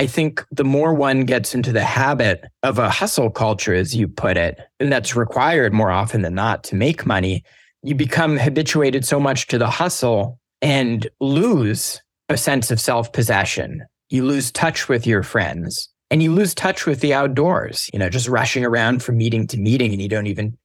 I think the more one gets into the habit of a hustle culture, as you put it, and that's required more often than not to make money, you become habituated so much to the hustle and lose a sense of self possession. You lose touch with your friends and you lose touch with the outdoors, you know, just rushing around from meeting to meeting and you don't even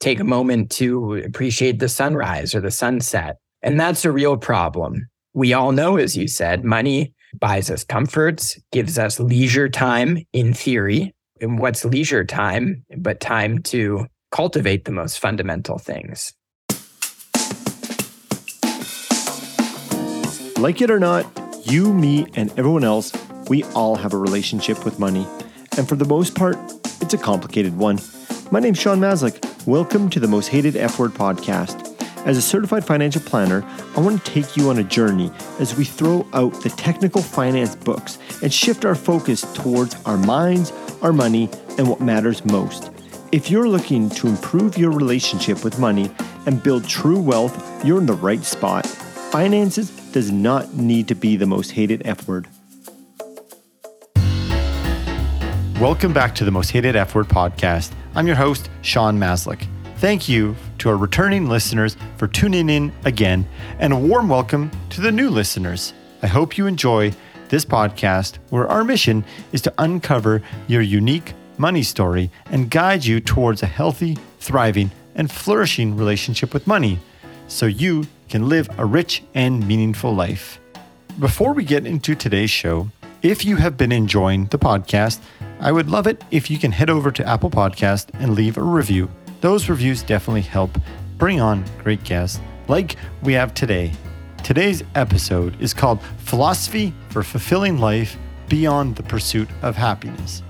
take a moment to appreciate the sunrise or the sunset. And that's a real problem. We all know, as you said, money buys us comforts, gives us leisure time in theory. And what's leisure time but time to cultivate the most fundamental things? Like it or not, you, me, and everyone else, we all have a relationship with money. And for the most part, it's a complicated one. My name's Sean Maslick. Welcome to the Most Hated F Word podcast. As a certified financial planner, I want to take you on a journey as we throw out the technical finance books and shift our focus towards our minds, our money, and what matters most. If you're looking to improve your relationship with money and build true wealth, you're in the right spot. Finances does not need to be the most hated F word. Welcome back to the Most Hated F Word podcast. I'm your host, Sean Maslick. Thank you to our returning listeners for tuning in again, and a warm welcome to the new listeners. I hope you enjoy this podcast where our mission is to uncover your unique money story and guide you towards a healthy, thriving, and flourishing relationship with money so you can live a rich and meaningful life. Before we get into today's show, if you have been enjoying the podcast, I would love it if you can head over to Apple Podcast and leave a review. Those reviews definitely help bring on great guests like we have today. Today's episode is called Philosophy for Fulfilling Life Beyond the Pursuit of Happiness.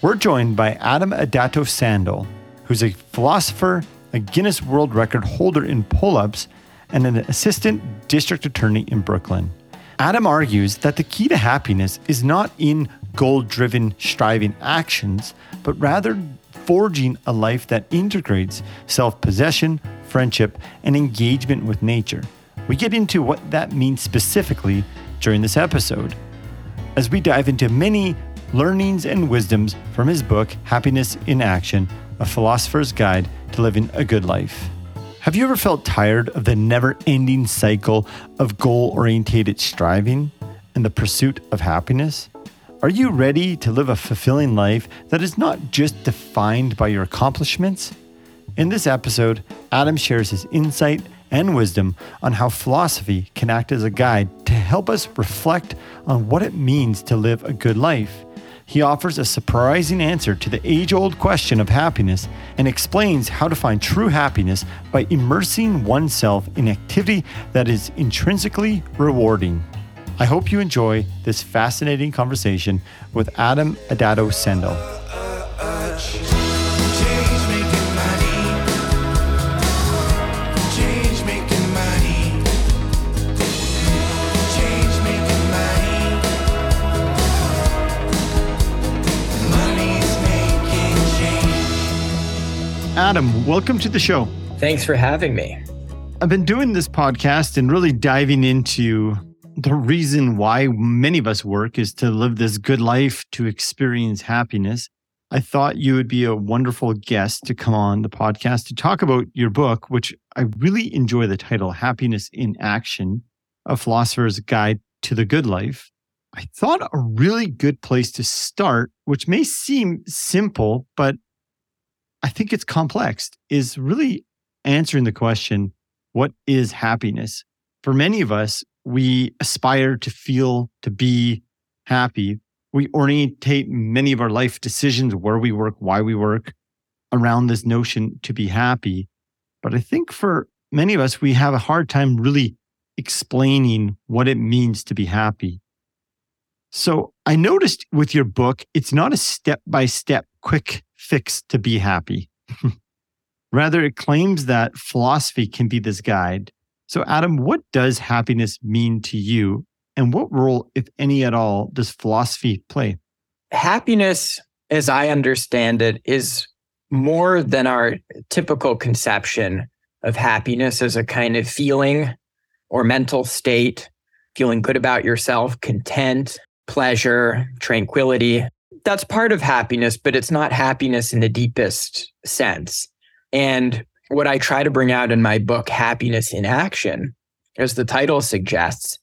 We're joined by Adam Adatto Sandel, who's a philosopher, a Guinness World Record holder in pull ups, and an assistant district attorney in Brooklyn. Adam argues that the key to happiness is not in goal driven striving actions, but rather forging a life that integrates self possession, friendship, and engagement with nature. We get into what that means specifically during this episode. As we dive into many learnings and wisdoms from his book, Happiness in Action A Philosopher's Guide to Living a Good Life. Have you ever felt tired of the never ending cycle of goal oriented striving and the pursuit of happiness? Are you ready to live a fulfilling life that is not just defined by your accomplishments? In this episode, Adam shares his insight and wisdom on how philosophy can act as a guide to help us reflect on what it means to live a good life he offers a surprising answer to the age old question of happiness and explains how to find true happiness by immersing oneself in activity that is intrinsically rewarding. I hope you enjoy this fascinating conversation with Adam Adatto Sandel. Adam, welcome to the show. Thanks for having me. I've been doing this podcast and really diving into the reason why many of us work is to live this good life, to experience happiness. I thought you would be a wonderful guest to come on the podcast to talk about your book, which I really enjoy the title Happiness in Action A Philosopher's Guide to the Good Life. I thought a really good place to start, which may seem simple, but I think it's complex, is really answering the question what is happiness? For many of us, we aspire to feel, to be happy. We orientate many of our life decisions, where we work, why we work, around this notion to be happy. But I think for many of us, we have a hard time really explaining what it means to be happy. So I noticed with your book, it's not a step by step quick fix to be happy. Rather, it claims that philosophy can be this guide. So, Adam, what does happiness mean to you? And what role, if any at all, does philosophy play? Happiness, as I understand it, is more than our typical conception of happiness as a kind of feeling or mental state, feeling good about yourself, content, pleasure, tranquility. That's part of happiness, but it's not happiness in the deepest sense. And what I try to bring out in my book, Happiness in Action, as the title suggests,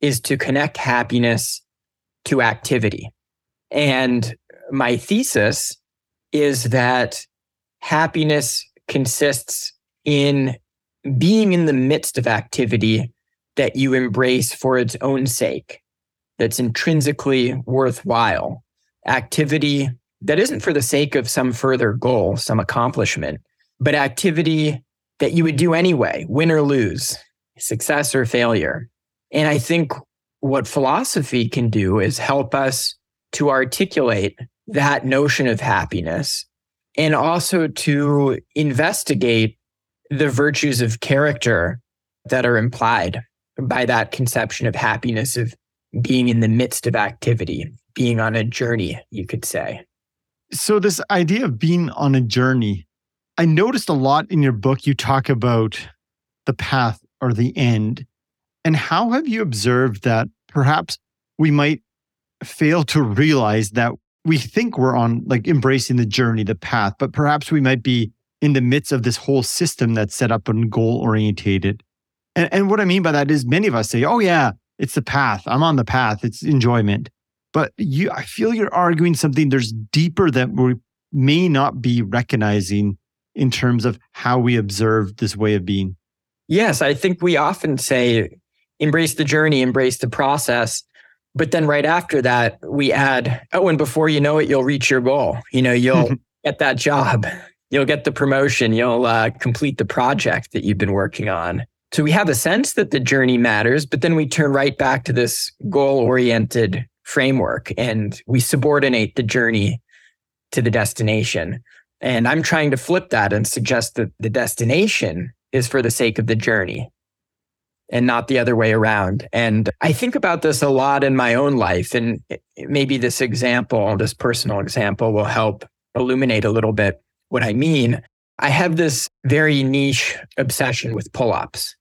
is to connect happiness to activity. And my thesis is that happiness consists in being in the midst of activity that you embrace for its own sake, that's intrinsically worthwhile, activity that isn't for the sake of some further goal, some accomplishment, but activity that you would do anyway, win or lose, success or failure. And I think what philosophy can do is help us to articulate that notion of happiness and also to investigate the virtues of character that are implied by that conception of happiness of being in the midst of activity, being on a journey, you could say. So, this idea of being on a journey, I noticed a lot in your book, you talk about the path or the end. And how have you observed that perhaps we might fail to realize that we think we're on like embracing the journey, the path, but perhaps we might be in the midst of this whole system that's set up and goal orientated. And, and what I mean by that is many of us say, oh, yeah, it's the path. I'm on the path. It's enjoyment. But you, I feel you're arguing something there's deeper that we may not be recognizing in terms of how we observe this way of being. Yes, I think we often say embrace the journey, embrace the process. But then right after that, we add, oh, and before you know it, you'll reach your goal. You know, you'll get that job, you'll get the promotion, you'll uh, complete the project that you've been working on. So we have a sense that the journey matters, but then we turn right back to this goal oriented framework and we subordinate the journey to the destination. And I'm trying to flip that and suggest that the destination is for the sake of the journey and not the other way around. And I think about this a lot in my own life. And maybe this example, this personal example, will help illuminate a little bit what I mean. I have this very niche obsession with pull ups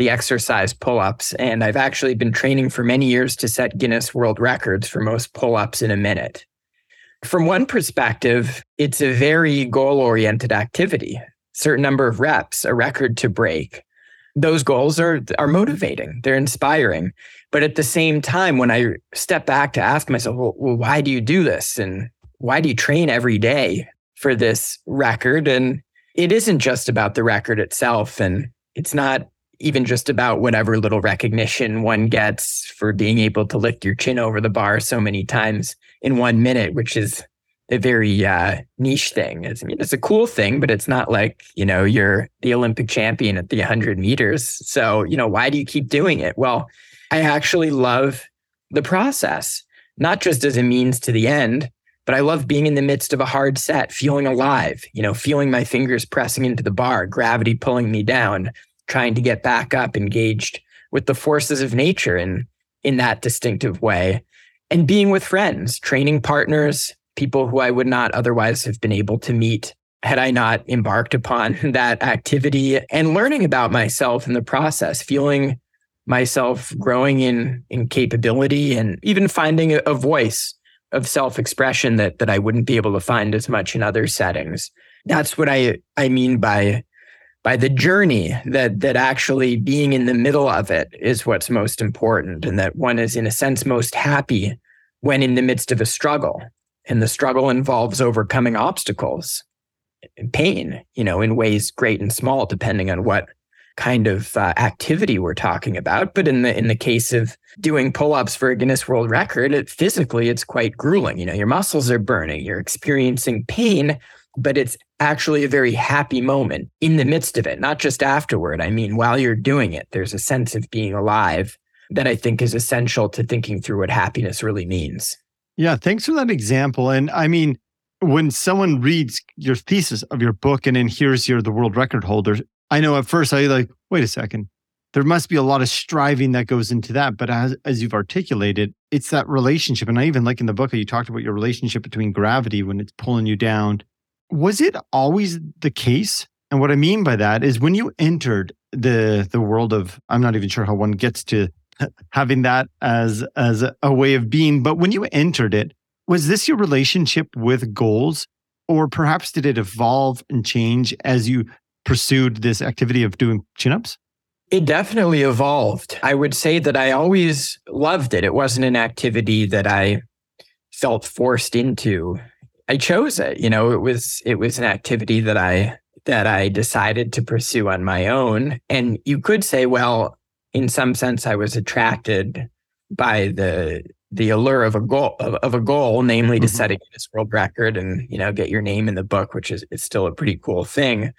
the exercise pull ups. And I've actually been training for many years to set Guinness World Records for most pull ups in a minute. From one perspective, it's a very goal oriented activity, certain number of reps, a record to break. Those goals are, are motivating, they're inspiring. But at the same time, when I step back to ask myself, well, well why do you do this? And why do you train every day for this record? And it isn't just about the record itself. And it's not even just about whatever little recognition one gets for being able to lift your chin over the bar so many times in one minute, which is a very uh, niche thing. It's, I mean, it's a cool thing, but it's not like, you know, you're the Olympic champion at the 100 meters. So, you know, why do you keep doing it? Well, I actually love the process, not just as a means to the end, but I love being in the midst of a hard set, feeling alive, you know, feeling my fingers pressing into the bar, gravity pulling me down, trying to get back up, engaged with the forces of nature in, in that distinctive way. And being with friends, training partners, people who I would not otherwise have been able to meet had I not embarked upon that activity and learning about myself in the process, feeling myself growing in, in capability and even finding a, a voice of self-expression that that I wouldn't be able to find as much in other settings. That's what I I mean by by the journey that that actually being in the middle of it is what's most important and that one is in a sense most happy when in the midst of a struggle. And the struggle involves overcoming obstacles pain you know in ways great and small depending on what kind of uh, activity we're talking about. But in the in the case of doing pull-ups for a Guinness World Record it physically it's quite grueling. You know your muscles are burning you're experiencing pain but it's actually a very happy moment in the midst of it, not just afterward. I mean, while you're doing it, there's a sense of being alive that I think is essential to thinking through what happiness really means. Yeah, thanks for that example. And I mean, when someone reads your thesis of your book and then hears you're the world record holder, I know at first I like, wait a second. There must be a lot of striving that goes into that. But as, as you've articulated, it's that relationship. And I even like in the book, you talked about your relationship between gravity when it's pulling you down was it always the case? And what I mean by that is when you entered the the world of I'm not even sure how one gets to having that as as a way of being. But when you entered it, was this your relationship with goals, or perhaps did it evolve and change as you pursued this activity of doing chin ups? It definitely evolved. I would say that I always loved it. It wasn't an activity that I felt forced into. I chose it. You know, it was it was an activity that I that I decided to pursue on my own. And you could say, well, in some sense, I was attracted by the the allure of a goal of, of a goal, namely to mm-hmm. set a Guinness World Record and you know get your name in the book, which is, is still a pretty cool thing.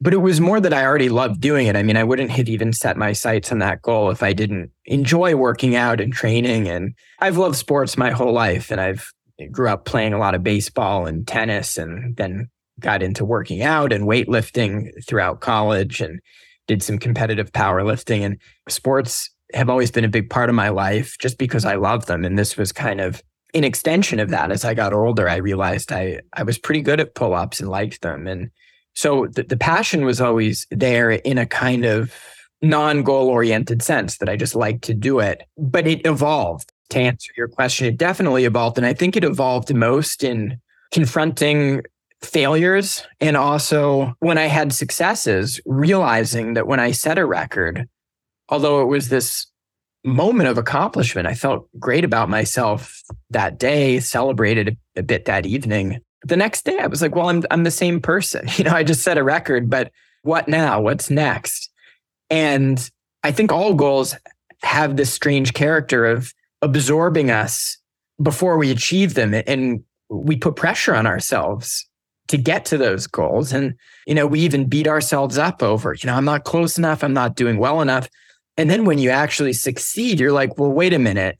But it was more that I already loved doing it. I mean, I wouldn't have even set my sights on that goal if I didn't enjoy working out and training. And I've loved sports my whole life, and I've grew up playing a lot of baseball and tennis, and then got into working out and weightlifting throughout college and did some competitive powerlifting and sports have always been a big part of my life just because I love them. And this was kind of an extension of that. As I got older, I realized I, I was pretty good at pull ups and liked them. And so the, the passion was always there in a kind of non goal oriented sense that I just liked to do it. But it evolved. To answer your question, it definitely evolved. And I think it evolved most in confronting failures and also when I had successes, realizing that when I set a record, although it was this moment of accomplishment, I felt great about myself that day, celebrated a bit that evening. The next day I was like, well, I'm I'm the same person. You know, I just set a record, but what now? What's next? And I think all goals have this strange character of absorbing us before we achieve them and we put pressure on ourselves to get to those goals. And, you know, we even beat ourselves up over, you know, I'm not close enough. I'm not doing well enough. And then when you actually succeed, you're like, well, wait a minute.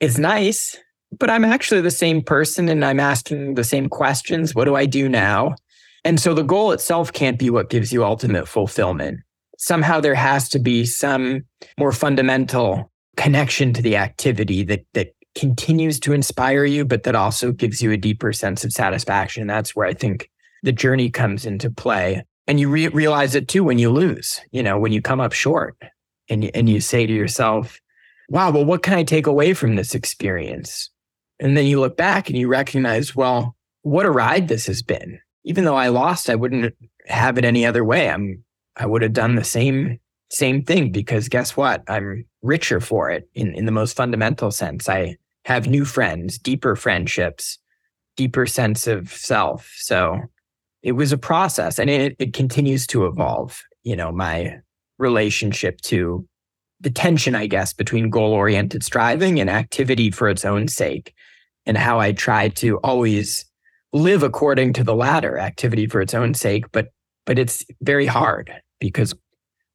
It's nice, but I'm actually the same person and I'm asking the same questions. What do I do now? And so the goal itself can't be what gives you ultimate fulfillment. Somehow there has to be some more fundamental connection to the activity that that continues to inspire you, but that also gives you a deeper sense of satisfaction. That's where I think the journey comes into play. And you re- realize it too when you lose, you know, when you come up short and, and you say to yourself, wow, well, what can I take away from this experience? And then you look back and you recognize, well, what a ride this has been. Even though I lost, I wouldn't have it any other way. I'm, I would have done the same, same thing because guess what? I'm richer for it in, in the most fundamental sense. I, have new friends, deeper friendships, deeper sense of self. So it was a process and it, it continues to evolve. You know, my relationship to the tension, I guess, between goal oriented striving and activity for its own sake, and how I try to always live according to the latter activity for its own sake. But, but it's very hard because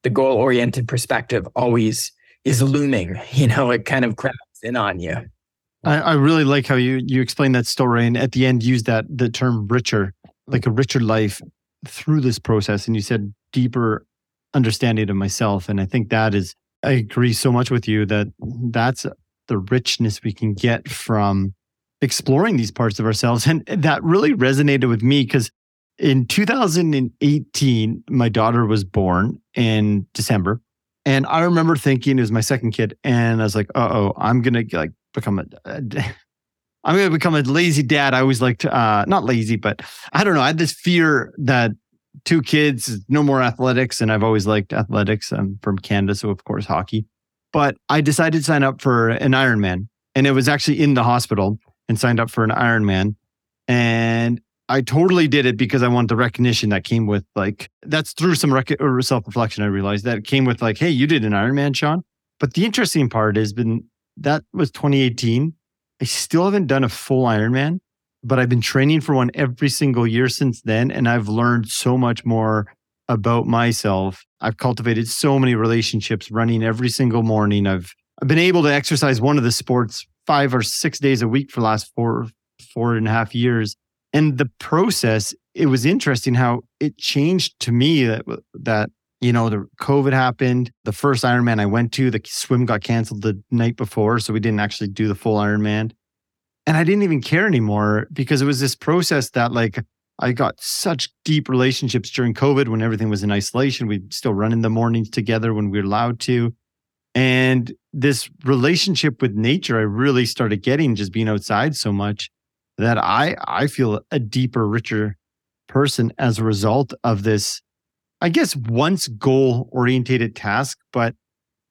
the goal oriented perspective always is looming. You know, it kind of crowds in on you. I, I really like how you you explain that story and at the end use that the term richer, like a richer life through this process. And you said deeper understanding of myself. And I think that is I agree so much with you that that's the richness we can get from exploring these parts of ourselves. And that really resonated with me because in 2018, my daughter was born in December. And I remember thinking it was my second kid. And I was like, uh oh, I'm going to like become a, I'm going to become a lazy dad. I always liked, uh, not lazy, but I don't know. I had this fear that two kids, no more athletics. And I've always liked athletics. I'm from Canada. So, of course, hockey. But I decided to sign up for an Ironman. And it was actually in the hospital and signed up for an Ironman. And I totally did it because I wanted the recognition that came with like, that's through some rec- self reflection. I realized that came with like, hey, you did an Ironman, Sean. But the interesting part has been that was 2018. I still haven't done a full Ironman, but I've been training for one every single year since then. And I've learned so much more about myself. I've cultivated so many relationships running every single morning. I've, I've been able to exercise one of the sports five or six days a week for the last four, four and a half years. And the process, it was interesting how it changed to me that, that you know, the COVID happened. The first Ironman I went to, the swim got canceled the night before. So we didn't actually do the full Ironman. And I didn't even care anymore because it was this process that, like, I got such deep relationships during COVID when everything was in isolation. We'd still run in the mornings together when we were allowed to. And this relationship with nature, I really started getting just being outside so much that I I feel a deeper, richer person as a result of this, I guess once goal orientated task, but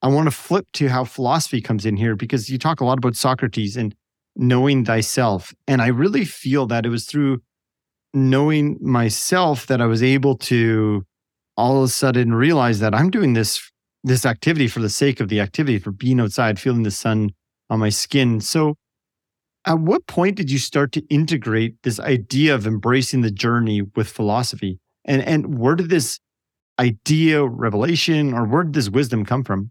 I want to flip to how philosophy comes in here because you talk a lot about Socrates and knowing thyself. And I really feel that it was through knowing myself that I was able to all of a sudden realize that I'm doing this this activity for the sake of the activity, for being outside, feeling the sun on my skin. So at what point did you start to integrate this idea of embracing the journey with philosophy? And and where did this idea, revelation, or where did this wisdom come from?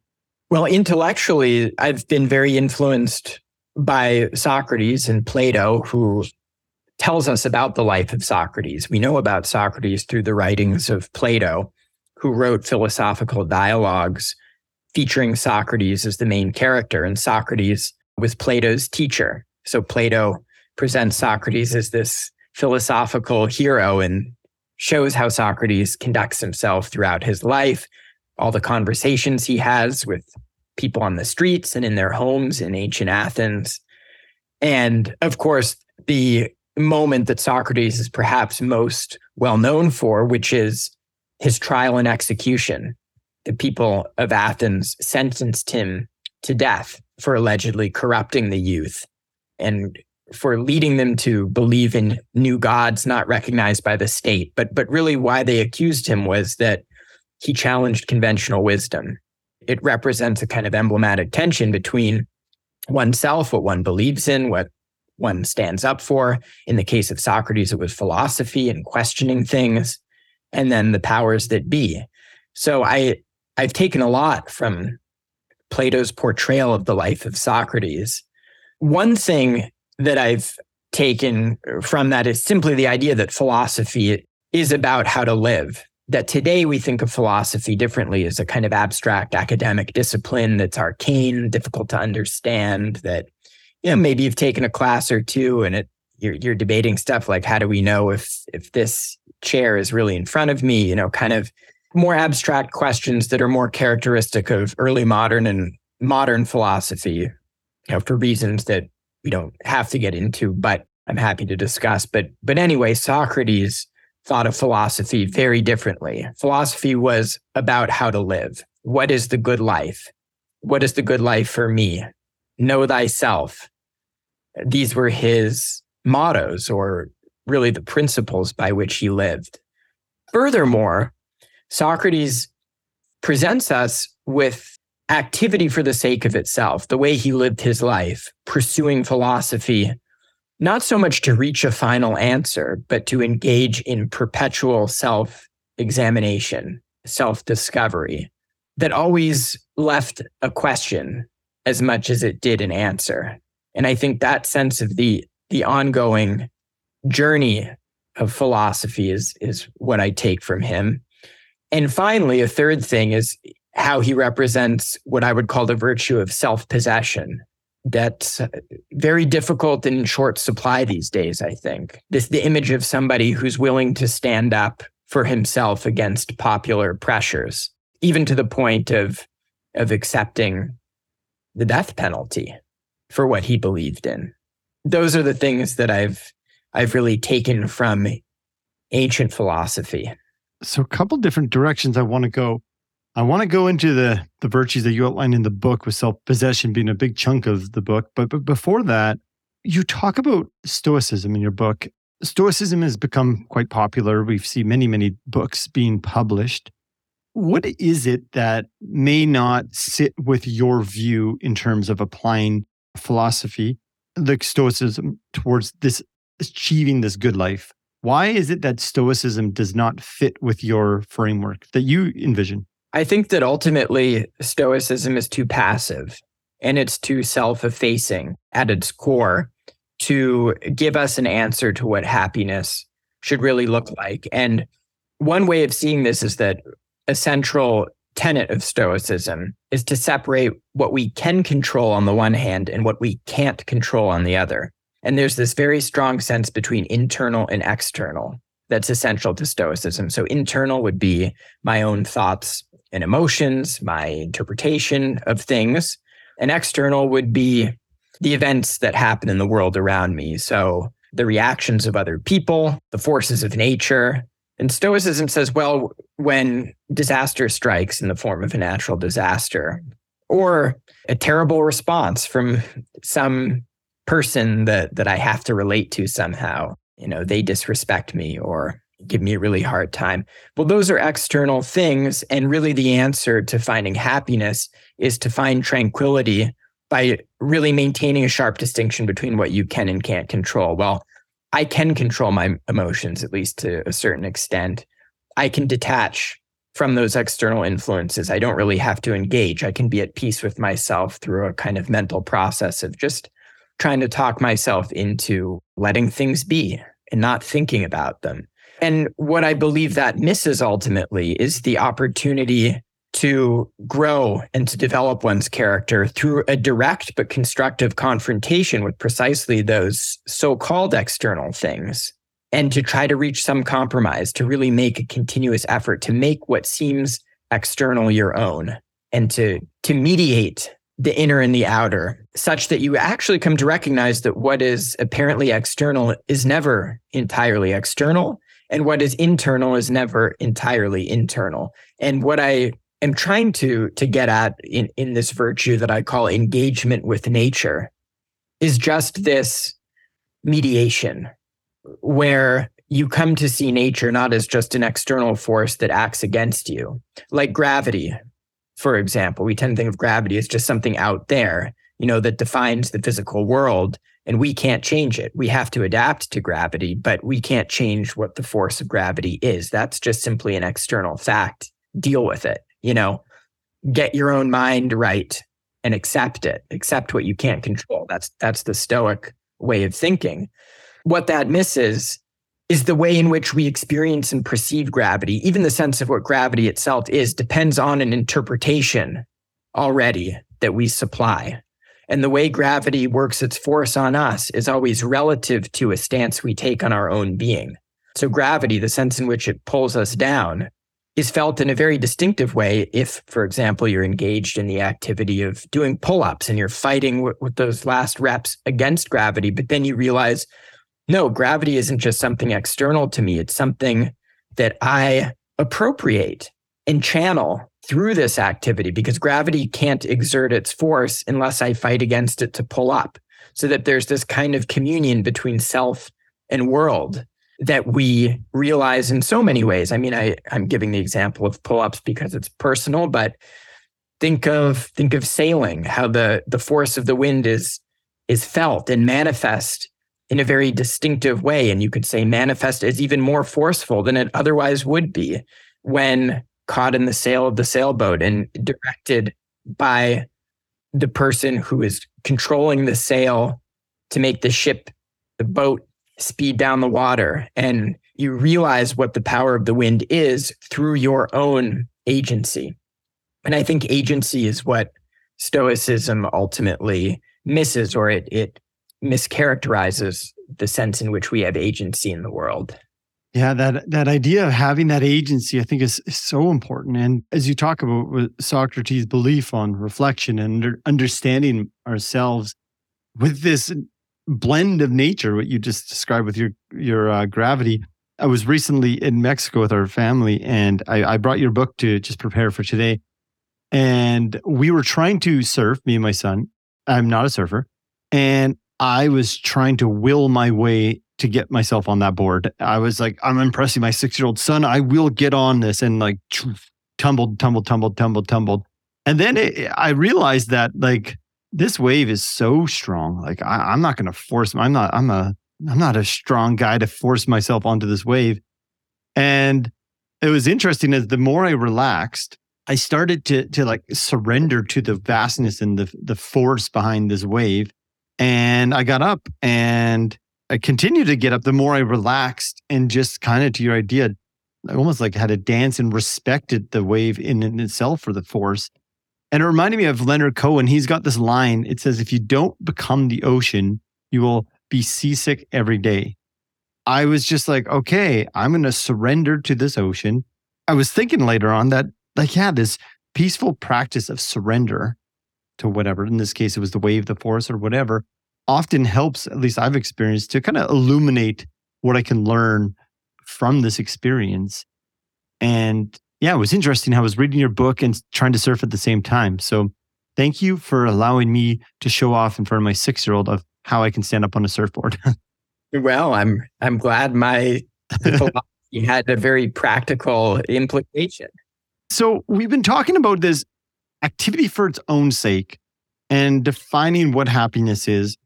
Well, intellectually, I've been very influenced by Socrates and Plato, who tells us about the life of Socrates. We know about Socrates through the writings of Plato, who wrote philosophical dialogues featuring Socrates as the main character. And Socrates was Plato's teacher. So Plato presents Socrates as this philosophical hero and shows how Socrates conducts himself throughout his life, all the conversations he has with people on the streets and in their homes in ancient Athens. And of course, the moment that Socrates is perhaps most well known for, which is his trial and execution. The people of Athens sentenced him to death for allegedly corrupting the youth and for leading them to believe in new gods not recognized by the state. But, but really, why they accused him was that he challenged conventional wisdom. It represents a kind of emblematic tension between oneself, what one believes in, what one stands up for. In the case of Socrates, it was philosophy and questioning things, and then the powers that be. So I I've taken a lot from Plato's portrayal of the life of Socrates. One thing that I've taken from that is simply the idea that philosophy is about how to live. That today we think of philosophy differently as a kind of abstract academic discipline that's arcane, difficult to understand, that you know, maybe you've taken a class or two and it you're you're debating stuff like how do we know if if this chair is really in front of me, you know, kind of more abstract questions that are more characteristic of early modern and modern philosophy, you know, for reasons that we don't have to get into, but I'm happy to discuss. But but anyway, Socrates thought of philosophy very differently. Philosophy was about how to live. What is the good life? What is the good life for me? know thyself. These were his mottos or really the principles by which he lived. Furthermore, Socrates presents us with activity for the sake of itself, the way he lived his life, pursuing philosophy, not so much to reach a final answer, but to engage in perpetual self examination, self discovery that always left a question as much as it did an answer. And I think that sense of the the ongoing journey of philosophy is is what I take from him. And finally, a third thing is how he represents what I would call the virtue of self-possession. That's uh, very difficult and in short supply these days, I think. This the image of somebody who's willing to stand up for himself against popular pressures, even to the point of of accepting the death penalty for what he believed in. Those are the things that I've I've really taken from ancient philosophy. So a couple different directions I want to go. I want to go into the the virtues that you outline in the book with self-possession being a big chunk of the book, but but before that, you talk about stoicism in your book. Stoicism has become quite popular. We've seen many many books being published what is it that may not sit with your view in terms of applying philosophy, the Stoicism, towards this achieving this good life? Why is it that Stoicism does not fit with your framework that you envision? I think that ultimately Stoicism is too passive and it's too self effacing at its core to give us an answer to what happiness should really look like. And one way of seeing this is that a central tenet of Stoicism is to separate what we can control on the one hand and what we can't control on the other. And there's this very strong sense between internal and external that's essential to Stoicism. So, internal would be my own thoughts and emotions, my interpretation of things. And external would be the events that happen in the world around me. So the reactions of other people, the forces of nature. And Stoicism says, well, when disaster strikes in the form of a natural disaster or a terrible response from some person that, that I have to relate to somehow, you know, they disrespect me or give me a really hard time. Well, those are external things. And really, the answer to finding happiness is to find tranquility by really maintaining a sharp distinction between what you can and can't control. Well, I can control my emotions, at least to a certain extent. I can detach from those external influences. I don't really have to engage. I can be at peace with myself through a kind of mental process of just trying to talk myself into letting things be and not thinking about them. And what I believe that misses ultimately is the opportunity to grow and to develop one's character through a direct but constructive confrontation with precisely those so called external things, and to try to reach some compromise, to really make a continuous effort to make what seems external your own, and to, to mediate the inner and the outer, such that you actually come to recognize that what is apparently external is never entirely external. And what is internal is never entirely internal. And what I am trying to to get at in, in this virtue that I call engagement with nature is just this mediation where you come to see nature not as just an external force that acts against you, like gravity, for example. We tend to think of gravity as just something out there, you know, that defines the physical world, and we can't change it. We have to adapt to gravity, but we can't change what the force of gravity is. That's just simply an external fact. Deal with it you know, get your own mind right and accept it, accept what you can't control. That's that's the stoic way of thinking. What that misses is the way in which we experience and perceive gravity, even the sense of what gravity itself is, depends on an interpretation already that we supply. And the way gravity works its force on us is always relative to a stance we take on our own being. So, gravity, the sense in which it pulls us down, is felt in a very distinctive way if, for example, you're engaged in the activity of doing pull ups and you're fighting with, with, those last reps against gravity. But then you realize, no, gravity isn't just something external to me, it's something that I appropriate and channel through this activity because gravity can't exert its force unless I fight against it to pull up. So that there's this kind of communion between self and world that we realize in so many ways. I mean, I, I'm giving the example of pull-ups because it's personal, but think of think of sailing, how the the force of the wind is is felt and manifest in a very distinctive way. And you could say manifest is even more forceful than it otherwise would be when caught in the sail of the sailboat and directed by the person who is controlling the sail to make the ship, the boat speed down the water and you realize what the power of the wind is through your own agency. And I think agency is what Stoicism ultimately misses, or it, it mischaracterizes the sense in which we have agency in the world. Yeah, that that idea of having that agency, I think, is, is so important. And as you talk about Socrates' belief on reflection and understanding ourselves, with this blend of nature, what you just described with your your uh, gravity. I was recently in Mexico with our family, and I, I brought your book to just prepare for today. And we were trying to surf, me and my son. I'm not a surfer, and I was trying to will my way to get myself on that board. I was like, I'm impressing my six year old son. I will get on this, and like tumbled, tumbled, tumbled, tumbled, tumbled. And then it, I realized that like this wave is so strong. Like I, am not going to force. I'm not. I'm a. I'm not a strong guy to force myself onto this wave. And it was interesting as the more I relaxed, I started to to like surrender to the vastness and the the force behind this wave. And I got up and I continued to get up the more I relaxed and just kind of to your idea, I almost like had a dance and respected the wave in, in itself for the force. And it reminded me of Leonard Cohen. He's got this line. It says, if you don't become the ocean, you will be seasick every day. I was just like, okay, I'm going to surrender to this ocean. I was thinking later on that like, yeah, this peaceful practice of surrender to whatever, in this case, it was the wave, the force, or whatever, often helps, at least I've experienced, to kind of illuminate what I can learn from this experience. And yeah, it was interesting. I was reading your book and trying to surf at the same time. So thank you for allowing me to show off in front of my six year old of how I can stand up on a surfboard. well, I'm I'm glad my philosophy had a very practical implication. So we've been talking about this activity for its own sake and defining what happiness is,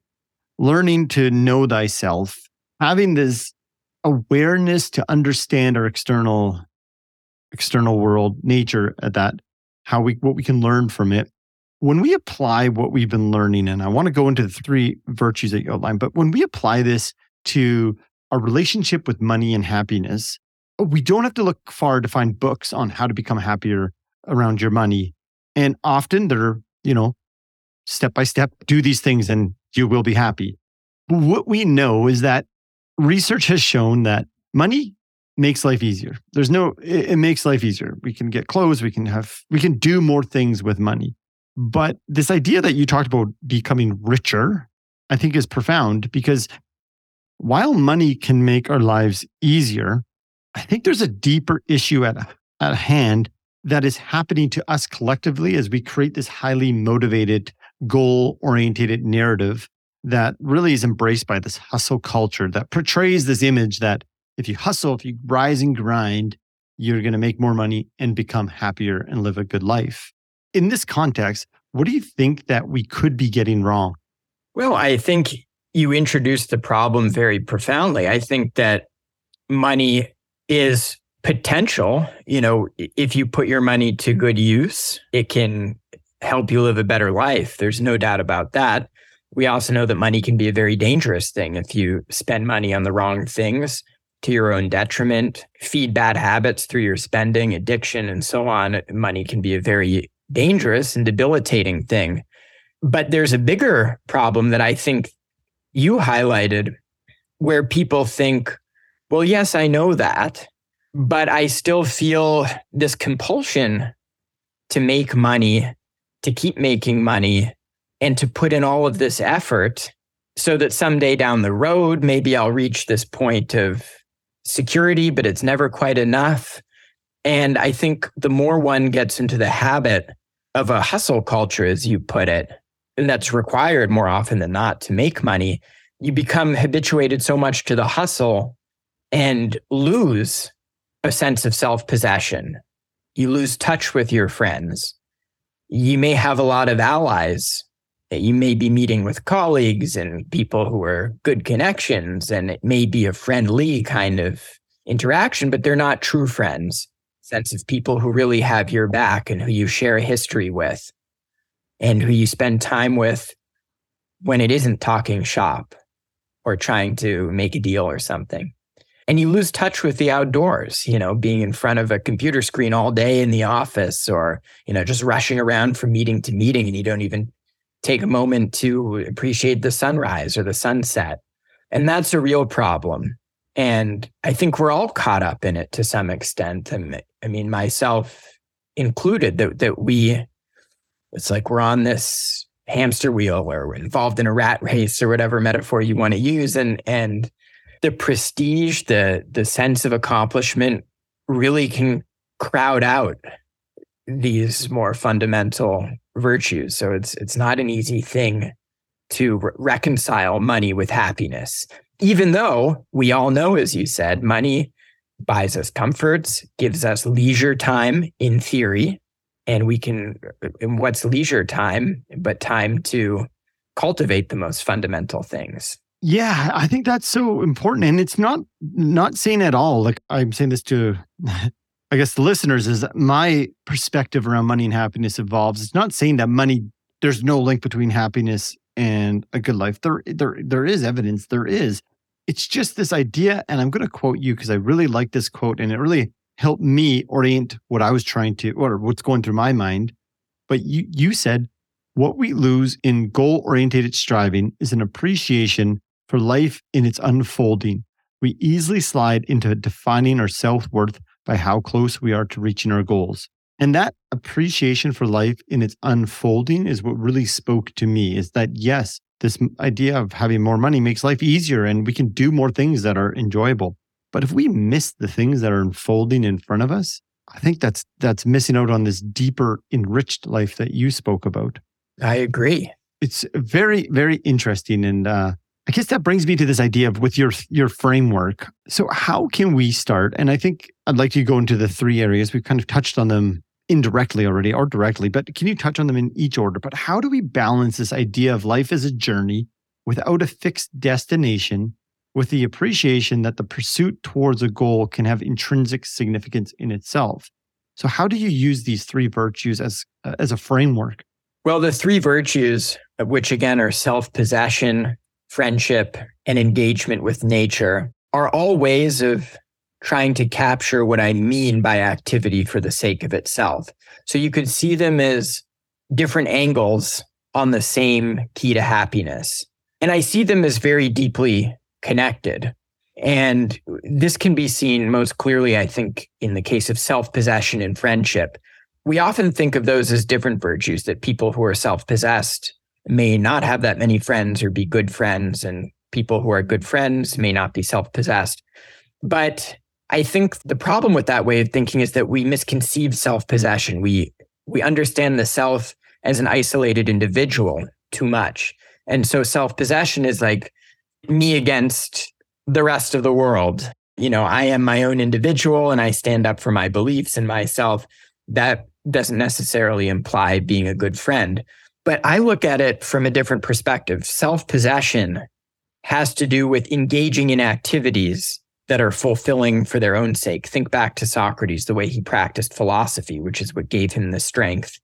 learning to know thyself, having this awareness to understand our external external world nature at that how we what we can learn from it. When we apply what we've been learning and i want to go into the three virtues that you outlined but when we apply this to our relationship with money and happiness we don't have to look far to find books on how to become happier around your money. And often they're you know step by step do these things and you will be happy what we know is that research has shown that money makes life easier. There's no, it, it, makes life easier. We can get clothes, we can have, we can do more things with money. But this idea that you talked about becoming richer, I think is profound because while money can make our lives easier, I think there's a deeper issue at, at hand that is happening to us collectively as we create this highly motivated, goal oriented narrative that really is embraced by this hustle culture that portrays this image that if you hustle, if you rise and grind, you're going to make more money and become happier and live a good life. In this context, what do you think that we could be getting wrong? Well, I think you introduced the problem very profoundly. I think that money is potential. You know, if you put your money to good use, it can help you live a better life. There's no doubt about that we also know that money can be a very dangerous thing if you spend money on the wrong things to your own detriment, feed bad habits through your spending, addiction, and so on. Money can be a very dangerous and debilitating thing. But there's a bigger problem that I think you highlighted where people think, well, yes, I know that, but I still feel this compulsion to make money, to keep making money, and to put in all of this effort so that someday down the road, maybe I'll reach this point of security, but it's never quite enough. And I think the more one gets into the habit of a hustle culture, as you put it, and that's required more often than not to make money, you become habituated so much to the hustle and lose a sense of self possession. You lose touch with your friends. You may have a lot of allies, you may be meeting with colleagues and people who are good connections, and it may be a friendly kind of interaction, but they're not true friends. Sense of people who really have your back and who you share a history with and who you spend time with when it isn't talking shop or trying to make a deal or something. And you lose touch with the outdoors, you know, being in front of a computer screen all day in the office or, you know, just rushing around from meeting to meeting and you don't even take a moment to appreciate the sunrise or the sunset. And that's a real problem. And I think we're all caught up in it to some extent. And I mean, myself included, that, that we, it's like we're on this hamster wheel or we're involved in a rat race or whatever metaphor you want to use. And, and the prestige, the, the sense of accomplishment really can crowd out these more fundamental virtues. So it's it's not an easy thing to re- reconcile money with happiness. Even though we all know, as you said, money buys us comforts, gives us leisure time in theory, and we can. And what's leisure time but time to cultivate the most fundamental things? Yeah, I think that's so important, and it's not not saying at all. Like I'm saying this to I guess the listeners is my perspective around money and happiness evolves. It's not saying that money there's no link between happiness and a good life. There there there is evidence there is. It's just this idea and I'm going to quote you because I really like this quote and it really helped me orient what I was trying to or what's going through my mind. But you you said what we lose in goal oriented striving is an appreciation for life in its unfolding. We easily slide into defining our self worth by how close we are to reaching our goals. And that appreciation for life in its unfolding is what really spoke to me is that, yes, this idea of having more money makes life easier and we can do more things that are enjoyable. But if we miss the things that are unfolding in front of us, I think that's that's missing out on this deeper enriched life that you spoke about. I agree. It's very very interesting and uh I guess that brings me to this idea of with your your framework. So how can we start? And I think I'd like to go into the three areas. We've kind of touched on them indirectly already or directly, but can you touch on them in each order? But how do we balance this idea of life as a journey without a fixed destination with the appreciation that the pursuit towards a goal can have intrinsic significance in itself? So how do you use these three virtues as uh, as a framework? Well, the three virtues, which again are self-possession, friendship, and engagement with nature, are all ways of trying to capture what I mean by activity for the sake of itself. So you could see them as different angles on the same key to happiness. And I see them as very deeply connected. And this can be seen most clearly, I think, in the case of self possession and friendship. We often think of those as different virtues, that people who are self possessed may not have that many friends or be good friends, and people who are good friends may not be self possessed. But I think the problem with that way of thinking is that we misconceive self-possession. We we understand the self as an isolated individual too much. And so self-possession is like me against the rest of the world. You know, I am my own individual and I stand up for my beliefs and myself. That doesn't necessarily imply being a good friend. But I look at it from a different perspective. Self possession has to do with engaging in activities that are fulfilling for their own sake. Think back to Socrates, the way he practiced philosophy, which is what gave him the strength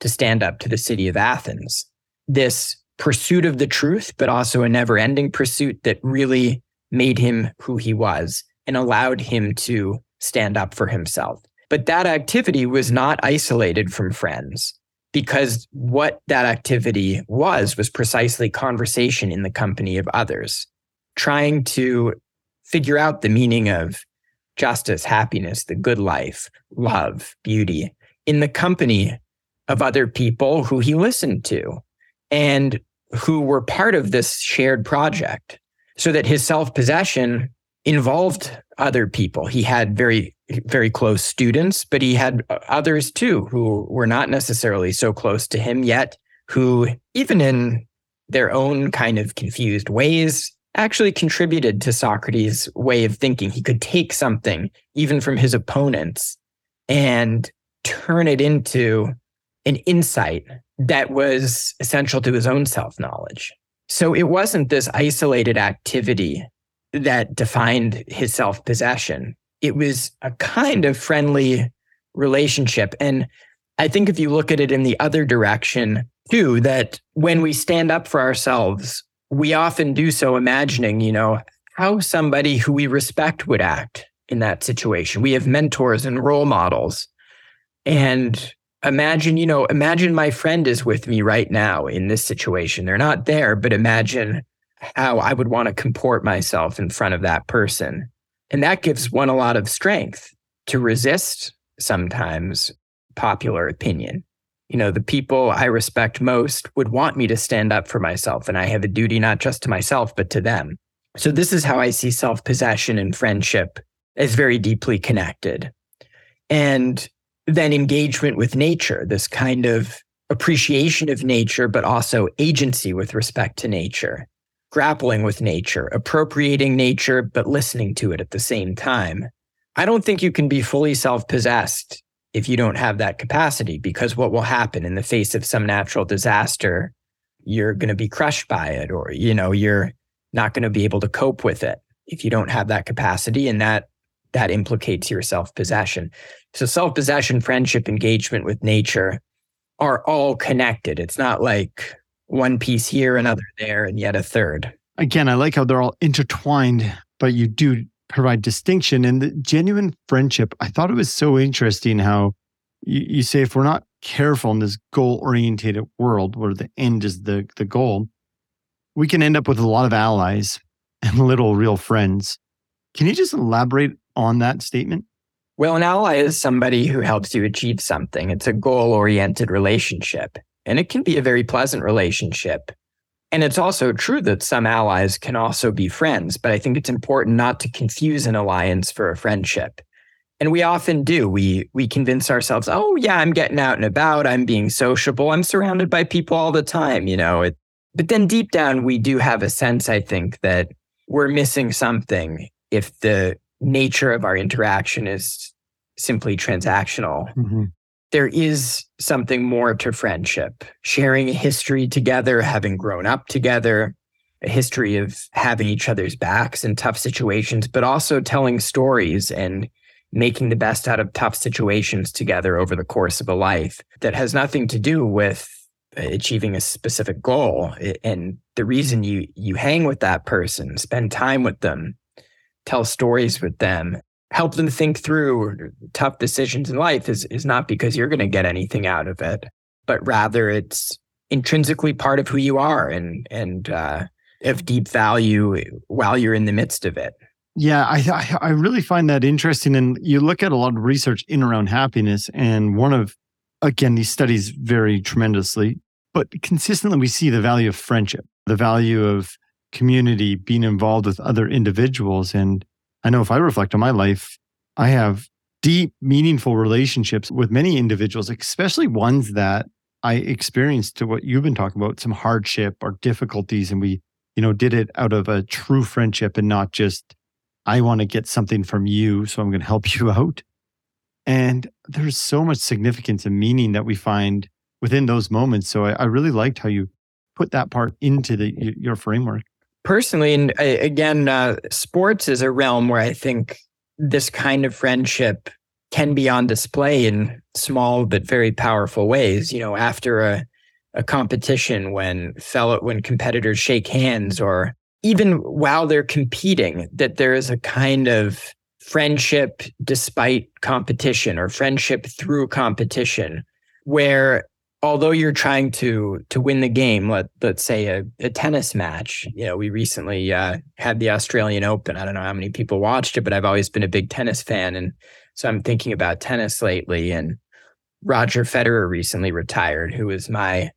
to stand up to the city of Athens. This pursuit of the truth, but also a never ending pursuit that really made him who he was and allowed him to stand up for himself. But that activity was not isolated from friends because what that activity was was precisely conversation in the company of others, trying to figure out the meaning of justice, happiness, the good life, love, beauty in the company of other people who he listened to and who were part of this shared project so that his self possession involved other people. He had very, very close students, but he had others too who were not necessarily so close to him yet, who, even in their own kind of confused ways, actually contributed to Socrates' way of thinking. He could take something, even from his opponents, and turn it into an insight that was essential to his own self knowledge. So it wasn't this isolated activity that defined his self possession. It was a kind of friendly relationship. And I think if you look at it in the other direction, too, that when we stand up for ourselves, we often do so imagining, you know, how somebody who we respect would act in that situation. We have mentors and role models. And imagine, you know, imagine my friend is with me right now in this situation. They're not there, but imagine how I would want to comport myself in front of that person. And that gives one a lot of strength to resist sometimes popular opinion you know, the people I respect most would want me to stand up for myself. And I have a duty not just to myself, but to them. So this is how I see self possession and friendship as very deeply connected. And then engagement with nature, this kind of appreciation of nature, but also agency with respect to nature, grappling with nature, appropriating nature, but listening to it at the same time. I don't think you can be fully self possessed if you don't have that capacity, because what will happen in the face of some natural disaster, you're going to be crushed by it, or, you know, you're not going to be able to cope with it if you don't have that capacity. And that, that implicates your self possession. So self possession, friendship, engagement with nature are all connected. It's not like one piece here, another there, and yet a third. Again, I like how they're all intertwined, but you do provide distinction and the genuine friendship. I thought it was so interesting how you, you say if we're not careful in this goal orientated world where the end is the, the goal, we can end up with a lot of allies and little real friends. Can you just elaborate on that statement? Well, an ally is somebody who helps you achieve something. It's a goal oriented relationship, and it can be a very pleasant relationship. And it's also true that some allies can also be friends, but I think it's important not to confuse an alliance for a friendship. And we often do. We we convince ourselves, "Oh yeah, I'm getting out and about. I'm being sociable. I'm surrounded by people all the time." You know. It, but then deep down, we do have a sense, I think, that we're missing something if the nature of our interaction is simply transactional. Mm-hmm. There is something more to friendship, sharing a history together, having grown up together, a history of having each other's backs in tough situations, but also telling stories and making the best out of tough situations together over the course of a life that has nothing to do with achieving a specific goal. And the reason you you hang with that person spend time with them tell stories with them help them think through tough decisions in life is is not because you're going to get anything out of it but rather it's intrinsically part of who you are and and uh, of deep value while you're in the midst of it yeah, I I really find that interesting. And you look at a lot of research in around happiness, and one of again these studies vary tremendously, but consistently we see the value of friendship, the value of community, being involved with other individuals. And I know if I reflect on my life, I have deep, meaningful relationships with many individuals, especially ones that I experienced to what you've been talking about, some hardship or difficulties, and we, you know, did it out of a true friendship and not just I want to get something from you, so I'm going to help you out. And there's so much significance and meaning that we find within those moments. So I, I really liked how you put that part into the your framework. Personally, and again, uh, sports is a realm where I think this kind of friendship can be on display in small but very powerful ways. You know, after a a competition when fellow when competitors shake hands or even while they're competing, that there is a kind of friendship despite competition or friendship through competition where although you're trying to to win the game let, let's say a, a tennis match you know we recently uh, had the australian open i don't know how many people watched it but i've always been a big tennis fan and so i'm thinking about tennis lately and roger federer recently retired who was my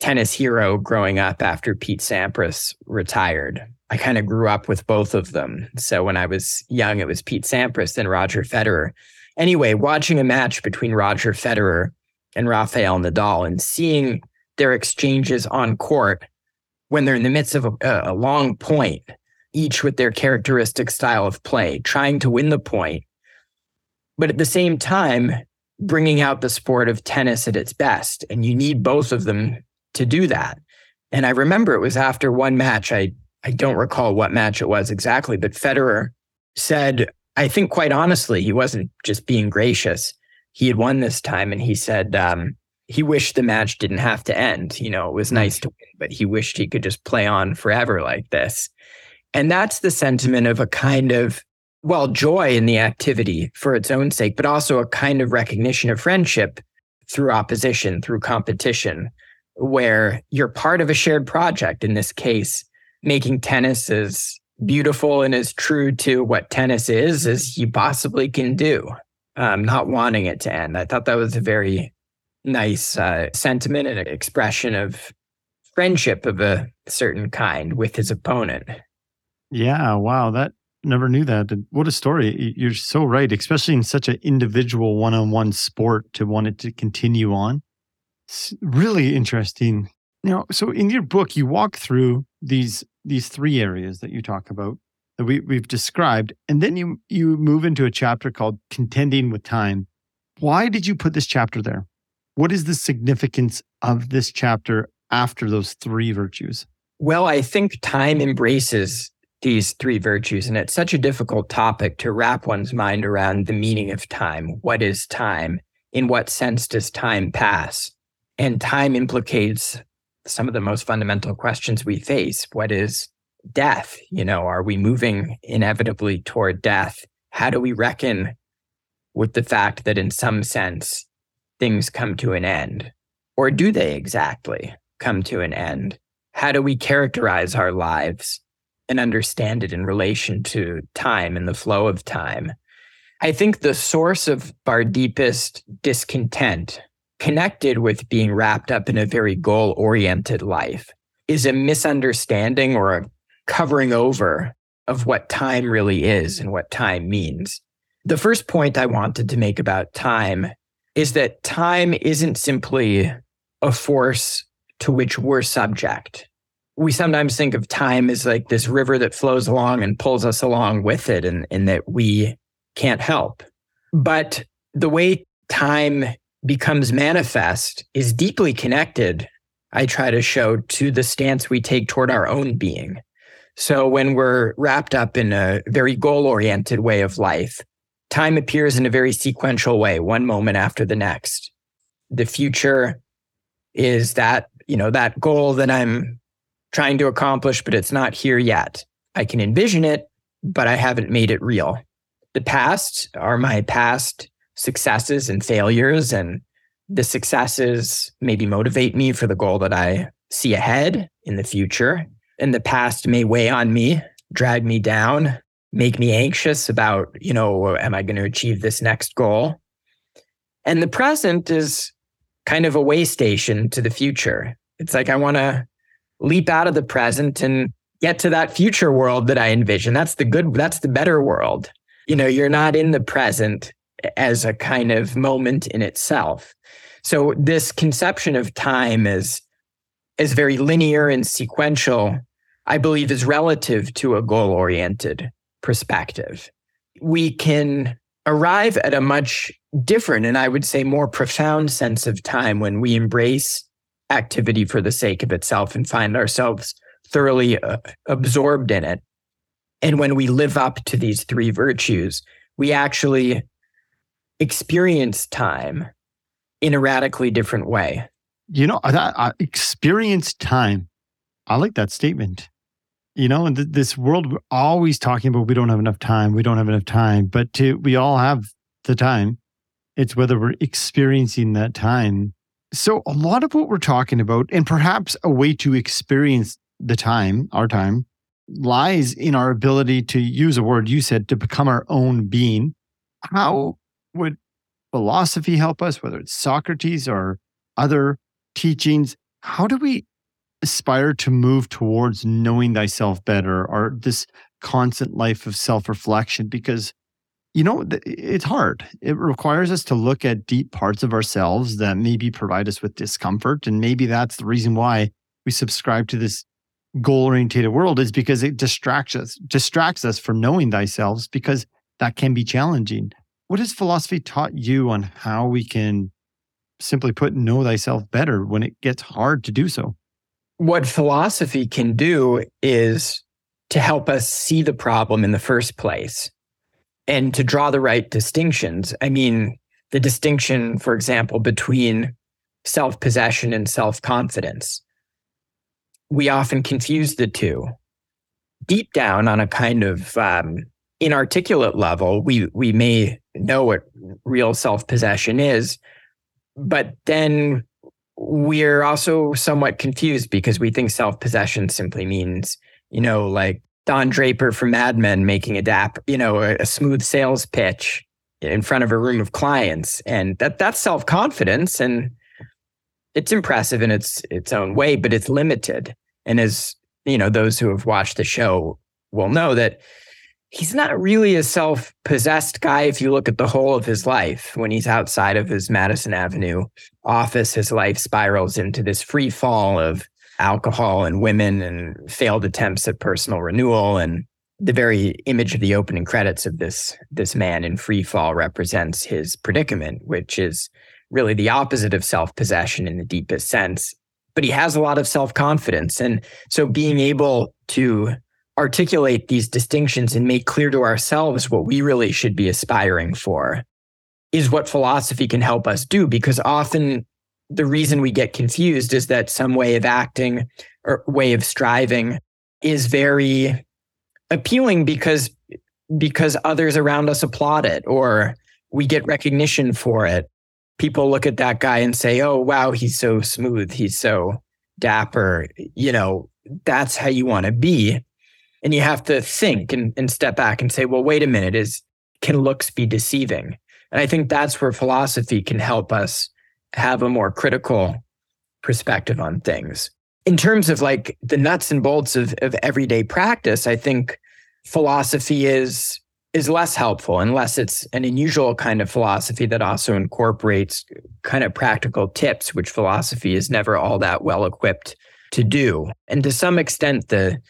tennis hero growing up after Pete Sampras retired. I kind of grew up with both of them. So when I was young, it was Pete Sampras, then Roger Federer. Anyway, watching a match between Roger Federer and Rafael Nadal and seeing their exchanges on court when they're in the midst of a, a long point, each with their characteristic style of play, trying to win the point. But at the same time, bringing out the sport of tennis at its best. And you need both of them to do that. And I remember it was after one match. I I don't recall what match it was exactly, but Federer said, I think quite honestly, he wasn't just being gracious. He had won this time, and he said um, he wished the match didn't have to end. You know, it was nice to win, but he wished he could just play on forever like this. And that's the sentiment of a kind of well, joy in the activity for its own sake, but also a kind of recognition of friendship through opposition, through competition, where you're part of a shared project. In this case, making tennis as beautiful and as true to what tennis is as you possibly can do, um, not wanting it to end. I thought that was a very nice uh, sentiment and expression of friendship of a certain kind with his opponent. Yeah, wow, that never knew that. What a story. You're so right, especially in such an individual one-on-one sport to want it to continue on. It's really interesting. You know, so in your book, you walk through these these three areas that you talk about that we, we've described, and then you you move into a chapter called "Contending with Time." Why did you put this chapter there? What is the significance of this chapter after those three virtues? Well, I think time embraces these three virtues, and it's such a difficult topic to wrap one's mind around the meaning of time. What is time? In what sense does time pass? And time implicates some of the most fundamental questions we face. What is death? You know, are we moving inevitably toward death? How do we reckon with the fact that in some sense things come to an end? Or do they exactly come to an end? How do we characterize our lives and understand it in relation to time and the flow of time? I think the source of our deepest discontent, connected with being wrapped up in a very goal oriented life, is a misunderstanding or a covering over of what time really is and what time means. The first point I wanted to make about time is that time isn't simply a force to which we're subject. We sometimes think of time as like this river that flows along and pulls us along with it, and, and that we can't help. But the way time becomes manifest is deeply connected, I try to show, to the stance we take toward our own being. So when we're wrapped up in a very goal oriented way of life, time appears in a very sequential way, one moment after the next. The future is that, you know, that goal that I'm trying to accomplish, but it's not here yet. I can envision it, but I haven't made it real the past are my past successes and failures and the successes maybe motivate me for the goal that I see ahead in the future. And the past may weigh on me, drag me down, make me anxious about, you know, am I going to achieve this next goal? And the present is kind of a way station to the future. It's like I want to leap out of the present and get to that future world that I envision. That's the good, that's the better world you know, you're not in the present as a kind of moment in itself. So this conception of time is is very linear and sequential, I believe is relative to a goal-oriented perspective. We can arrive at a much different and I would say more profound sense of time when we embrace activity for the sake of itself and find ourselves thoroughly uh, absorbed in it. And when we live up to these three virtues, we actually experience time in a radically different way. You know, that uh, experience time. I like that statement. You know, in th- this world, we're always talking about we don't have enough time, we don't have enough time, but to, we all have the time. It's whether we're experiencing that time. So, a lot of what we're talking about, and perhaps a way to experience the time, our time, lies in our ability to use a word you said to become our own being. How would philosophy help us, whether it's Socrates or other teachings? How do we aspire to move towards knowing thyself better or this constant life of self reflection? Because you know, it's hard. It requires us to look at deep parts of ourselves that maybe provide us with discomfort. And maybe that's the reason why we subscribe to this goal oriented world is because it distracts us, distracts us from knowing thyself because that can be challenging. What has philosophy taught you on how we can simply put know thyself better when it gets hard to do so? What philosophy can do is to help us see the problem in the first place and to draw the right distinctions. I mean, the distinction, for example, between self possession and self confidence we often confuse the two. Deep down, on a kind of um, inarticulate level, we we may know what real self possession is, but then we're also somewhat confused because we think self possession simply means, you know, like Don Draper from Mad Men making a dap, you know, a, a smooth sales pitch in front of a room of clients, and that that's self confidence and it's impressive in its its own way, but it's limited. And as you know, those who have watched the show will know that he's not really a self-possessed guy if you look at the whole of his life. When he's outside of his Madison Avenue office, his life spirals into this free fall of alcohol and women and failed attempts at personal renewal. And the very image of the opening credits of this this man in free fall represents his predicament which is really the opposite of self-possession in the deepest sense. But he has a lot of self-confidence. And so being able to articulate these distinctions and make clear to ourselves what we really should be aspiring for is what philosophy can help us do because often the reason we get confused is that some way of acting or way of striving is very appealing because because others around us applaud it or we get recognition for it people look at that guy and say, oh, wow, he's so smooth. He's so dapper. You know, that's how you want to be. And you have to think and, and step back and say, well, wait a minute, is can looks be deceiving? And I think that's where philosophy can help us have a more critical perspective on things. In terms of like the nuts and bolts of, of everyday practice, I think philosophy is is less helpful unless it's an unusual kind of philosophy that also incorporates kind of practical tips, which philosophy is never all that well equipped to do. And to some extent, the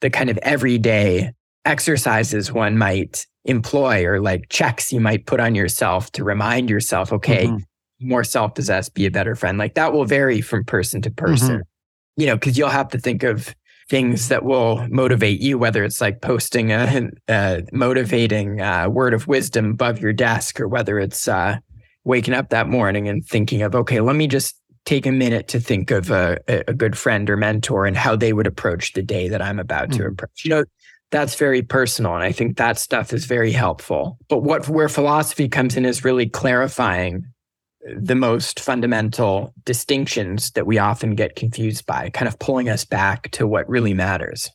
the kind of everyday exercises one might employ or like checks you might put on yourself to remind yourself, okay, mm-hmm. more self-possessed, be a better friend. Like that will vary from person to person. Mm-hmm. You know, because you'll have to think of things that will motivate you, whether it's like posting a, a motivating uh, word of wisdom above your desk, or whether it's uh, waking up that morning and thinking of, okay, let me just take a minute to think of a, a good friend or mentor and how they would approach the day that I'm about mm-hmm. to approach. You know, that's very personal. And I think that stuff is very helpful. But what where philosophy comes in is really clarifying the most fundamental distinctions that we often get confused by, kind of pulling us back to what really matters.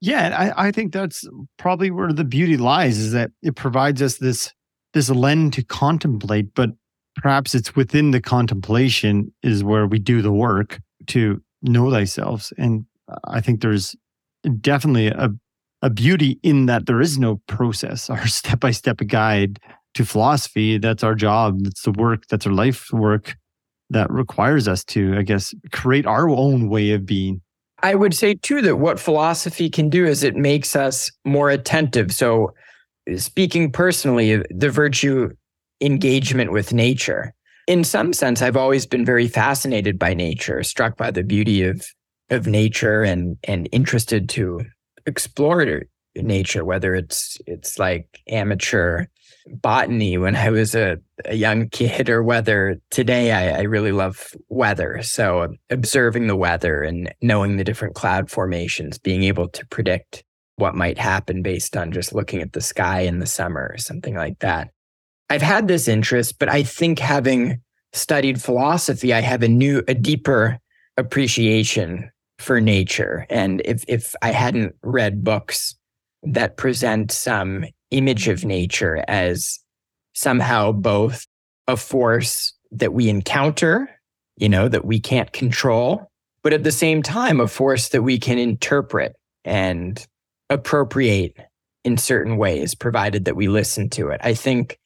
Yeah, I, I think that's probably where the beauty lies is that it provides us this this lens to contemplate, but perhaps it's within the contemplation is where we do the work to know thyself. And I think there's definitely a a beauty in that there is no process or step by step guide to philosophy. That's our job. That's the work. That's our life work that requires us to, I guess, create our own way of being. I would say too that what philosophy can do is it makes us more attentive. So, speaking personally, the virtue engagement with nature. In some sense, I've always been very fascinated by nature, struck by the beauty of of nature and and interested to explore nature, whether it's it's like amateur botany when I was a, a young kid, or whether today I, I, really love weather. So observing the weather and knowing the different cloud formations, being able to predict what might happen based on just looking at the sky in the summer or something like that. I've had this interest, but I think having studied philosophy, I have a new, a deeper appreciation for nature. And if if I hadn't read books that present some image of nature as somehow both a force that we encounter, you know, that we can't control, but at the same time, a force that we can interpret and appropriate in certain ways, provided that we listen to it. I think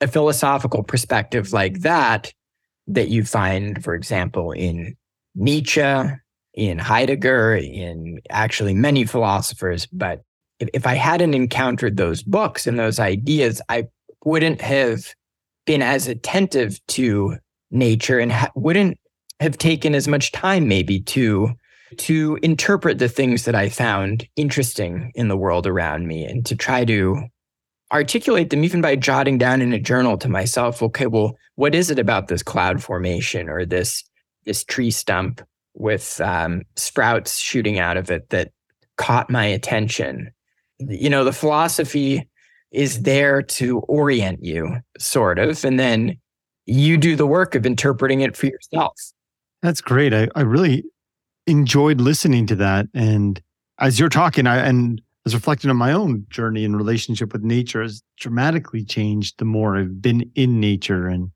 a philosophical perspective like mm-hmm. that, that you find, for example, in Nietzsche, in Heidegger, in actually many philosophers, but if, if I hadn't encountered those books and those ideas, I wouldn't have been as attentive to nature and ha- wouldn't have taken as much time maybe to to interpret the things that I found interesting in the world around me and to try to articulate them even by jotting down in a journal to myself okay well what is it about this cloud formation or this this tree stump with um, sprouts shooting out of it that caught my attention you know, the philosophy is there to orient you, sort of, and then you do the work of interpreting it for yourself. That's great. I, I really enjoyed listening to that. And as you're talking, I and as reflecting on my own journey and relationship with nature has dramatically changed the more I've been in nature. And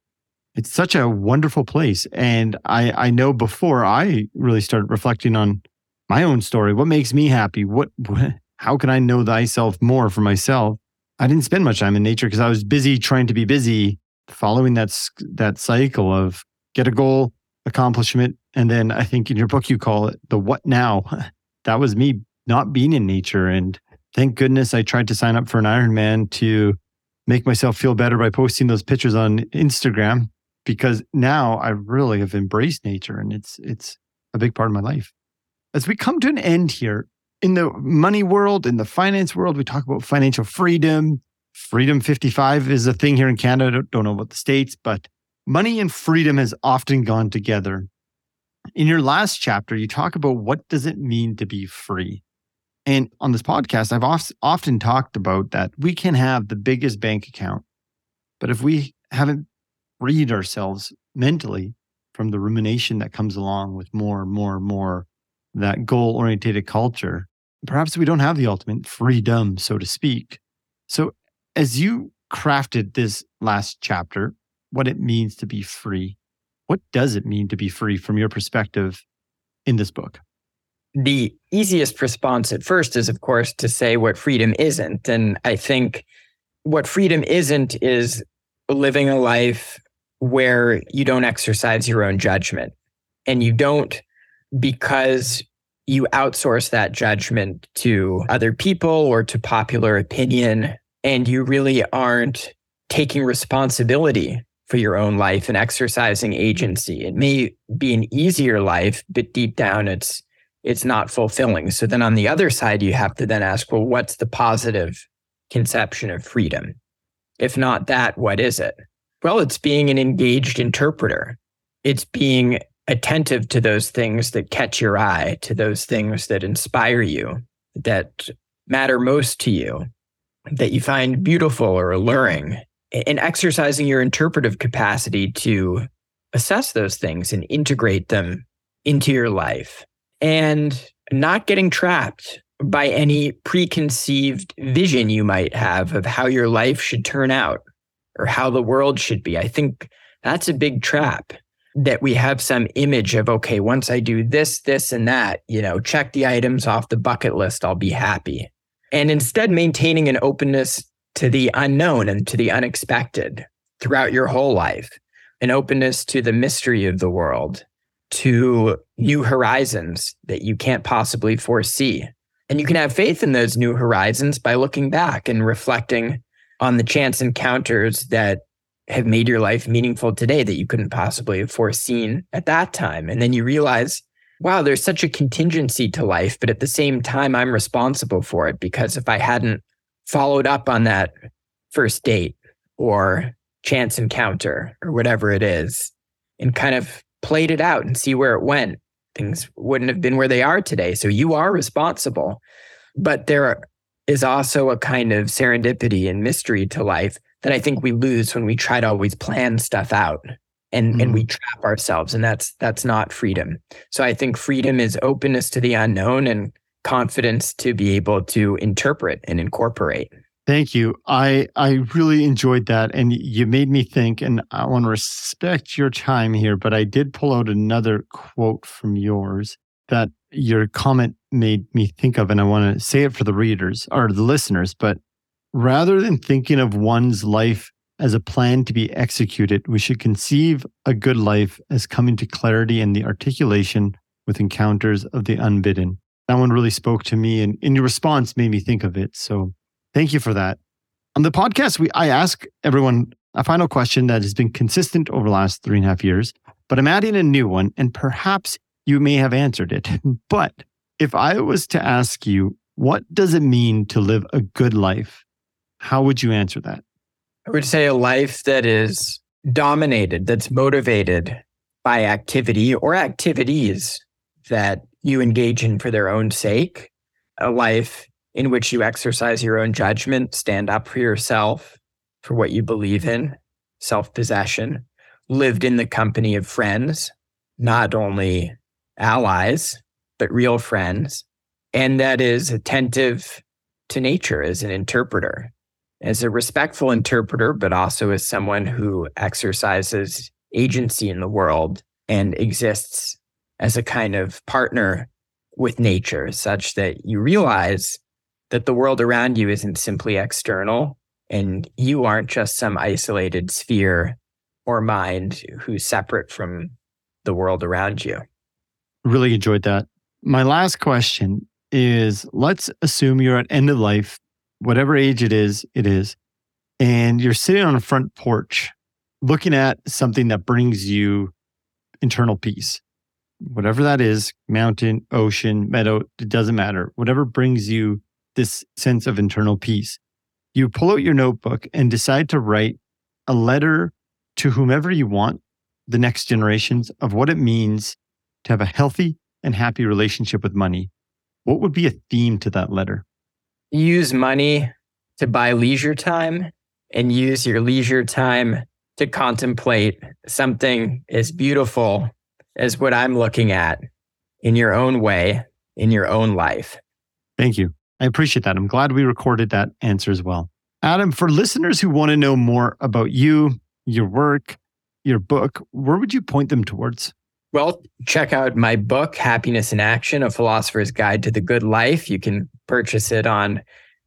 it's such a wonderful place. And I, I know before I really started reflecting on my own story, what makes me happy? What, what how can I know thyself more for myself? I didn't spend much time in nature because I was busy trying to be busy, following that that cycle of get a goal, accomplishment, and then I think in your book you call it the what now. that was me not being in nature, and thank goodness I tried to sign up for an Ironman to make myself feel better by posting those pictures on Instagram because now I really have embraced nature and it's it's a big part of my life. As we come to an end here, in the money world, in the finance world, we talk about financial freedom. Freedom 55 is a thing here in Canada. Don't know about the States, but money and freedom has often gone together. In your last chapter, you talk about what does it mean to be free? And on this podcast, I've often talked about that we can have the biggest bank account, but if we haven't freed ourselves mentally from the rumination that comes along with more, and more, and more, that goal oriented culture, perhaps we don't have the ultimate freedom, so to speak. So, as you crafted this last chapter, what it means to be free. What does it mean to be free from your perspective in this book? The easiest response at first is, of course, to say what freedom isn't. And I think what freedom isn't is living a life where you don't exercise your own judgment and you don't because you outsource that judgment to other people or to popular opinion and you really aren't taking responsibility for your own life and exercising agency. It may be an easier life, but deep down it's it's not fulfilling. So then on the other side, you have to then ask, well, what's the positive conception of freedom? If not that, what is it? Well, it's being an engaged interpreter. It's being attentive to those things that catch your eye, to those things that inspire you, that matter most to you, that you find beautiful or alluring, and exercising your interpretive capacity to assess those things and integrate them into your life and not getting trapped by any preconceived vision you might have of how your life should turn out or how the world should be. I think that's a big trap that we have some image of, okay, once I do this, this, and that, you know, check the items off the bucket list, I'll be happy and instead maintaining an openness to the unknown and to the unexpected throughout your whole life, an openness to the mystery of the world, to new horizons that you can't possibly foresee. And you can have faith in those new horizons by looking back and reflecting on the chance encounters that have made your life meaningful today that you couldn't possibly have foreseen at that time. And then you realize wow, there's such a contingency to life, but at the same time, I'm responsible for it because if I hadn't followed up on that first date or chance encounter or whatever it is and kind of played it out and see where it went, things wouldn't have been where they are today. So you are responsible. But there is also a kind of serendipity and mystery to life that I think we lose when we try to always plan stuff out and mm. and we mm. trap ourselves and that's that's not freedom so i think freedom is openness to the unknown and confidence to be able to interpret and incorporate thank you i i really enjoyed that and you made me think and i want to respect your time here but i did pull out another quote from yours that your comment made me think of and i want to say it for the readers or the listeners but rather than thinking of one's life as a plan to be executed, we should conceive a good life as coming to clarity in the articulation with encounters of the unbidden. That one really spoke to me, and in your response made me think of it. So thank you for that. On the podcast, we I ask everyone a final question that has been consistent over the last three and a half years, but I'm adding a new one, and perhaps you may have answered it. but if I was to ask you, what does it mean to live a good life? How would you answer that? I would say a life that is dominated, that's motivated by activity or activities that you engage in for their own sake, a life in which you exercise your own judgment, stand up for yourself, for what you believe in, self possession, lived in the company of friends, not only allies, but real friends, and that is attentive to nature as an interpreter, as a respectful interpreter, but also as someone who exercises agency in the world and exists as a kind of partner with nature, such that you realize that the world around you isn't simply external and you aren't just some isolated sphere or mind who's separate from the world around you. Really enjoyed that. My last question is let's assume you're at end of life whatever age it is, it is. And you're sitting on a front porch looking at something that brings you internal peace. Whatever that is, mountain, ocean, meadow, it doesn't matter. Whatever brings you this sense of internal peace. You pull out your notebook and decide to write a letter to whomever you want, the next generations, of what it means to have a healthy and happy relationship with money. What would be a theme to that letter? use money to buy leisure time and use your leisure time to contemplate something as beautiful as what I'm looking at in your own way, in your own life. Thank you. I appreciate that. I'm glad we recorded that answer as well. Adam, for listeners who want to know more about you, your work, your book, where would you point them towards? Well, check out my book, Happiness in Action A Philosopher's Guide to the Good Life. You can purchase it on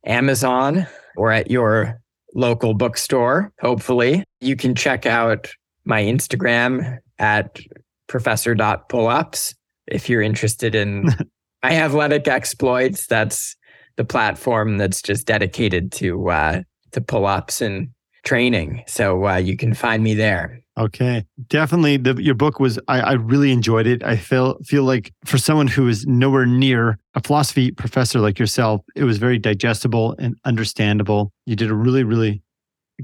Amazon or at your local bookstore, hopefully. You can check out my Instagram at professor.pullups if you're interested in my athletic exploits. That's the platform that's just dedicated to uh, to pull ups and training. So uh, you can find me there. Okay, definitely. The, your book was I, I really enjoyed it. I feel feel like for someone who is nowhere near a philosophy professor like yourself, it was very digestible and understandable. You did a really really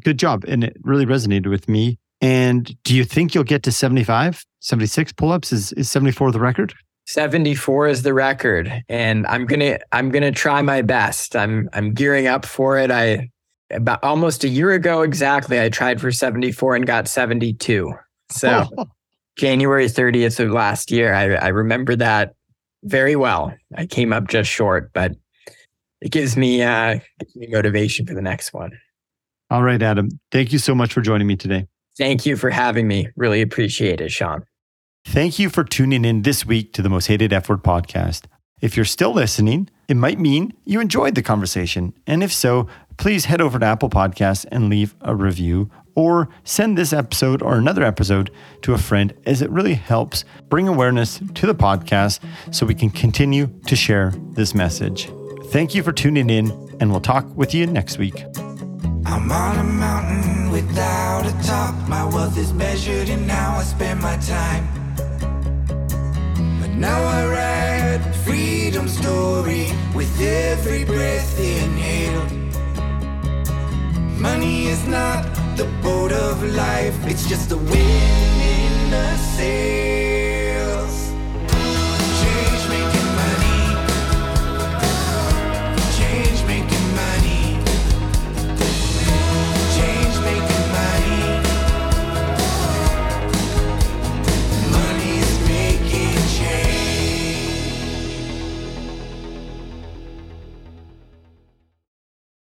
good job, and it really resonated with me. And do you think you'll get to 75, 76 pull-ups? Is is 74 the record? 74 is the record and I'm going to I'm going to try my best. I'm I'm gearing up for it. I about almost a year ago exactly I tried for 74 and got 72. So January 30th of last year I I remember that very well. I came up just short, but it gives me uh gives me motivation for the next one. All right, Adam. Thank you so much for joining me today. Thank you for having me. Really appreciate it, Sean. Thank you for tuning in this week to the Most Hated F Word podcast. If you're still listening, it might mean you enjoyed the conversation. And if so, please head over to Apple Podcasts and leave a review or send this episode or another episode to a friend as it really helps bring awareness to the podcast so we can continue to share this message. Thank you for tuning in, and we'll talk with you next week. I'm on a mountain without a top. My wealth is measured in how I spend my time. Now I write freedom story with every breath inhaled. Money is not the boat of life, it's just the wind in the sail.